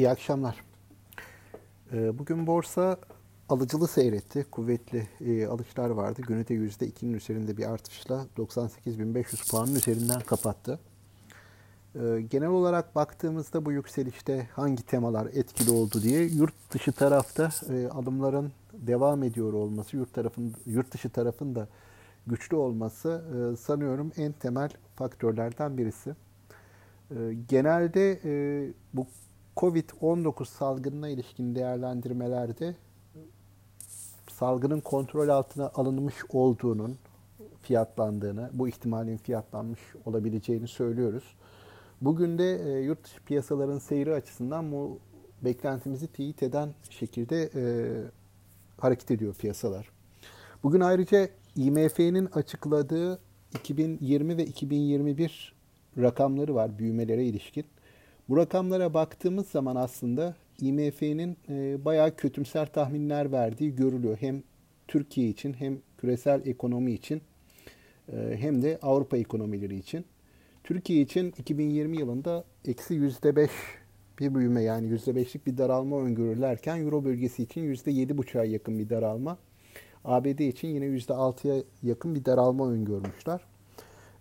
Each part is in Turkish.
İyi akşamlar. Ee, bugün borsa alıcılı seyretti. Kuvvetli e, alışlar vardı. Günü de %2'nin üzerinde bir artışla 98.500 puanın üzerinden kapattı. Ee, genel olarak baktığımızda bu yükselişte hangi temalar etkili oldu diye yurt dışı tarafta e, alımların devam ediyor olması, yurt tarafın yurt dışı tarafın da güçlü olması e, sanıyorum en temel faktörlerden birisi. Genelde bu Covid-19 salgınına ilişkin değerlendirmelerde salgının kontrol altına alınmış olduğunun fiyatlandığını, bu ihtimalin fiyatlanmış olabileceğini söylüyoruz. Bugün de e, yurt dışı piyasaların seyri açısından bu beklentimizi teyit eden şekilde e, hareket ediyor piyasalar. Bugün ayrıca IMF'nin açıkladığı 2020 ve 2021 rakamları var büyümelere ilişkin. Bu rakamlara baktığımız zaman aslında IMF'nin e, bayağı kötümser tahminler verdiği görülüyor. Hem Türkiye için hem küresel ekonomi için e, hem de Avrupa ekonomileri için. Türkiye için 2020 yılında eksi yüzde beş bir büyüme yani yüzde beşlik bir daralma öngörülerken Euro bölgesi için yüzde yedi buçuğa yakın bir daralma. ABD için yine yüzde altıya yakın bir daralma öngörmüşler.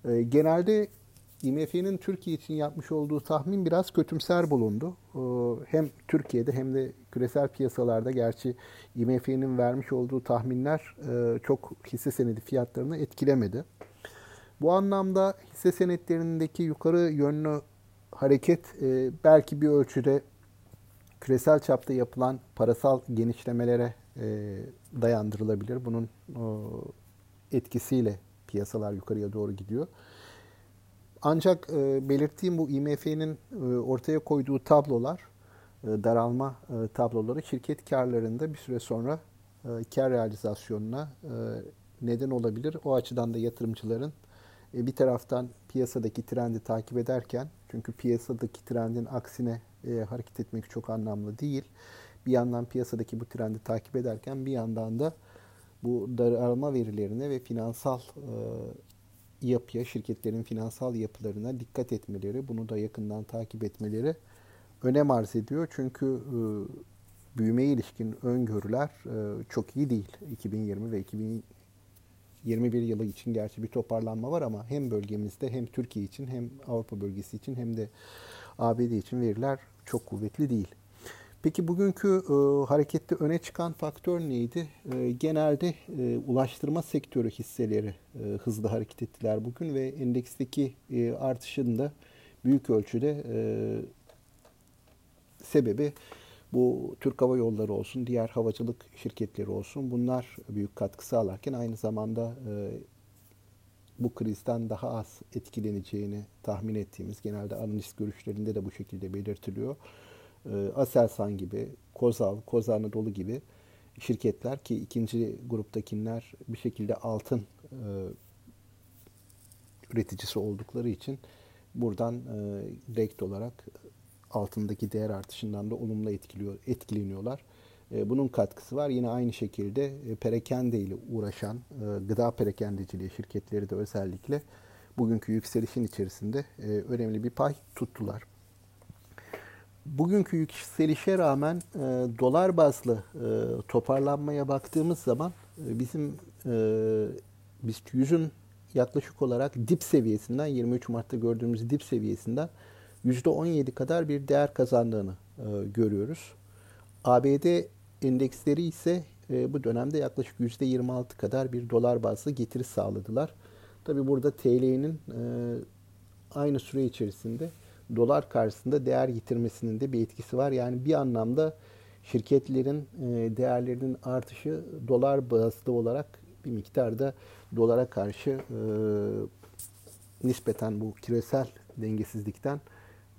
E, genelde IMF'nin Türkiye için yapmış olduğu tahmin biraz kötümser bulundu. Hem Türkiye'de hem de küresel piyasalarda gerçi IMF'nin vermiş olduğu tahminler e, çok hisse senedi fiyatlarını etkilemedi. Bu anlamda hisse senetlerindeki yukarı yönlü hareket e, belki bir ölçüde küresel çapta yapılan parasal genişlemelere e, dayandırılabilir. Bunun etkisiyle piyasalar yukarıya doğru gidiyor. Ancak e, belirttiğim bu IMF'nin e, ortaya koyduğu tablolar, e, daralma e, tabloları şirket karlarında bir süre sonra e, kar realizasyonuna e, neden olabilir. O açıdan da yatırımcıların e, bir taraftan piyasadaki trendi takip ederken, çünkü piyasadaki trendin aksine e, hareket etmek çok anlamlı değil. Bir yandan piyasadaki bu trendi takip ederken bir yandan da bu daralma verilerine ve finansal e, yapıya, şirketlerin finansal yapılarına dikkat etmeleri, bunu da yakından takip etmeleri önem arz ediyor. Çünkü e, büyümeye ilişkin öngörüler e, çok iyi değil. 2020 ve 2021 yılı için gerçi bir toparlanma var ama hem bölgemizde hem Türkiye için hem Avrupa bölgesi için hem de ABD için veriler çok kuvvetli değil. Peki bugünkü e, harekette öne çıkan faktör neydi? E, genelde e, ulaştırma sektörü hisseleri e, hızlı hareket ettiler bugün ve endeksteki e, artışın da büyük ölçüde e, sebebi bu Türk Hava Yolları olsun, diğer havacılık şirketleri olsun bunlar büyük katkı sağlarken aynı zamanda e, bu krizden daha az etkileneceğini tahmin ettiğimiz genelde analist görüşlerinde de bu şekilde belirtiliyor e, Aselsan gibi, Kozal, Koz Anadolu gibi şirketler ki ikinci gruptakiler bir şekilde altın e, üreticisi oldukları için buradan e, direkt olarak altındaki değer artışından da olumlu etkiliyor, etkileniyorlar. E, bunun katkısı var. Yine aynı şekilde e, perakende ile uğraşan e, gıda perakendeciliği şirketleri de özellikle bugünkü yükselişin içerisinde önemli bir pay tuttular bugünkü yükselişe rağmen e, dolar bazlı e, toparlanmaya baktığımız zaman e, bizim e, biz yüzün yaklaşık olarak dip seviyesinden 23 Mart'ta gördüğümüz dip seviyesinden %17 kadar bir değer kazandığını e, görüyoruz. ABD endeksleri ise e, bu dönemde yaklaşık %26 kadar bir dolar bazlı getiri sağladılar. Tabi burada TL'nin e, aynı süre içerisinde dolar karşısında değer yitirmesinin de bir etkisi var. Yani bir anlamda şirketlerin e, değerlerinin artışı dolar bazlı olarak bir miktarda dolara karşı e, nispeten bu küresel dengesizlikten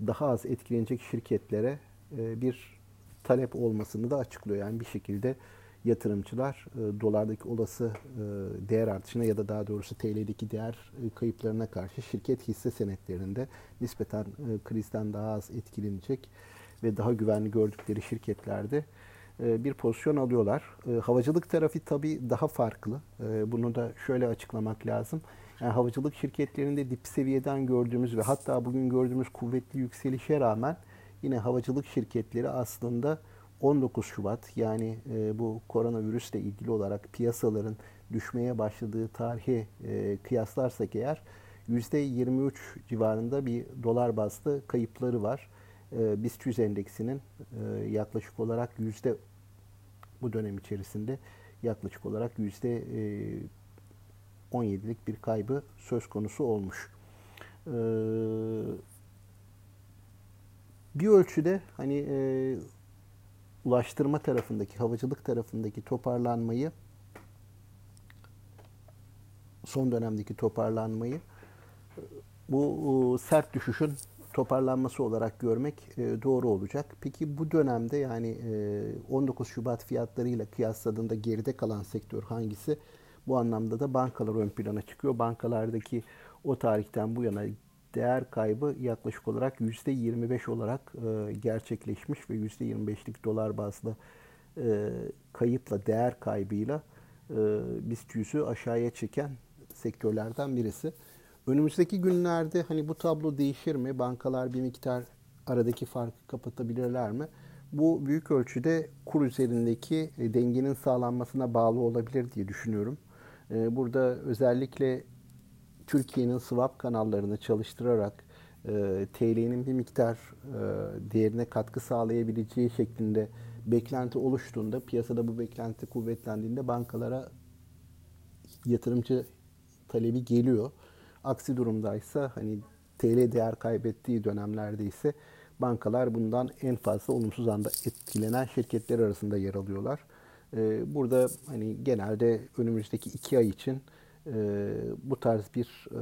daha az etkilenecek şirketlere e, bir talep olmasını da açıklıyor. Yani bir şekilde yatırımcılar e, dolardaki olası e, değer artışına ya da daha doğrusu TL'deki değer e, kayıplarına karşı şirket hisse senetlerinde nispeten e, krizden daha az etkilenecek ve daha güvenli gördükleri şirketlerde e, bir pozisyon alıyorlar. E, havacılık tarafı tabii daha farklı. E, bunu da şöyle açıklamak lazım. Yani havacılık şirketlerinde dip seviyeden gördüğümüz ve hatta bugün gördüğümüz kuvvetli yükselişe rağmen yine havacılık şirketleri aslında 19 Şubat yani e, bu koronavirüsle ilgili olarak piyasaların düşmeye başladığı tarihe e, kıyaslarsak eğer %23 civarında bir dolar bazlı kayıpları var. E, BIST 100 endeksinin e, yaklaşık olarak yüzde bu dönem içerisinde yaklaşık olarak yüzde 17'lik bir kaybı söz konusu olmuş. Bir ölçüde hani e, ulaştırma tarafındaki, havacılık tarafındaki toparlanmayı son dönemdeki toparlanmayı bu sert düşüşün toparlanması olarak görmek e, doğru olacak. Peki bu dönemde yani 19 e, Şubat fiyatlarıyla kıyasladığında geride kalan sektör hangisi? Bu anlamda da bankalar ön plana çıkıyor. Bankalardaki o tarihten bu yana değer kaybı yaklaşık olarak %25 olarak e, gerçekleşmiş ve %25'lik dolar bazlı kayıpla, değer kaybıyla BIST 100'ü aşağıya çeken sektörlerden birisi. Önümüzdeki günlerde hani bu tablo değişir mi? Bankalar bir miktar aradaki farkı kapatabilirler mi? Bu büyük ölçüde kur üzerindeki e, dengenin sağlanmasına bağlı olabilir diye düşünüyorum. E, burada özellikle Türkiye'nin swap kanallarını çalıştırarak e, TL'nin bir miktar değerine katkı sağlayabileceği şeklinde beklenti oluştuğunda, piyasada bu beklenti kuvvetlendiğinde bankalara yatırımcı talebi geliyor. Aksi durumdaysa hani TL değer kaybettiği dönemlerde ise bankalar bundan en fazla olumsuz anda etkilenen şirketler arasında yer alıyorlar. Ee, burada hani genelde önümüzdeki iki ay için e, bu tarz bir e,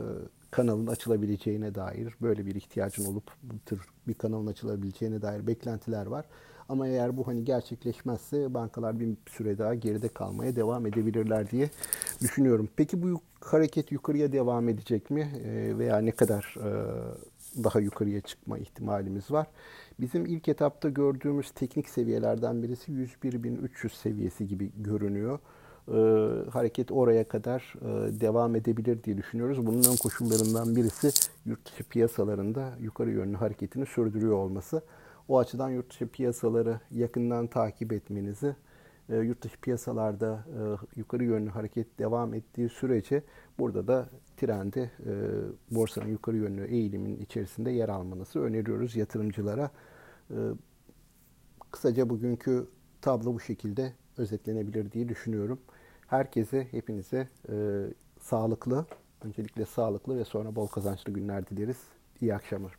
kanalın açılabileceğine dair böyle bir ihtiyacın olup bu tür bir kanalın açılabileceğine dair beklentiler var. Ama eğer bu hani gerçekleşmezse bankalar bir süre daha geride kalmaya devam edebilirler diye düşünüyorum. Peki bu hareket yukarıya devam edecek mi ee, veya ne kadar e, daha yukarıya çıkma ihtimalimiz var? Bizim ilk etapta gördüğümüz teknik seviyelerden birisi 101.300 seviyesi gibi görünüyor. Ee, hareket oraya kadar e, devam edebilir diye düşünüyoruz. Bunun ön koşullarından birisi yurt dışı piyasalarında yukarı yönlü hareketini sürdürüyor olması. O açıdan yurt dışı piyasaları yakından takip etmenizi, e, yurt dışı piyasalarda e, yukarı yönlü hareket devam ettiği sürece burada da trendi e, borsanın yukarı yönlü eğilimin içerisinde yer almanızı öneriyoruz yatırımcılara. Kısaca bugünkü tablo bu şekilde özetlenebilir diye düşünüyorum. Herkese, hepinize sağlıklı, öncelikle sağlıklı ve sonra bol kazançlı günler dileriz. İyi akşamlar.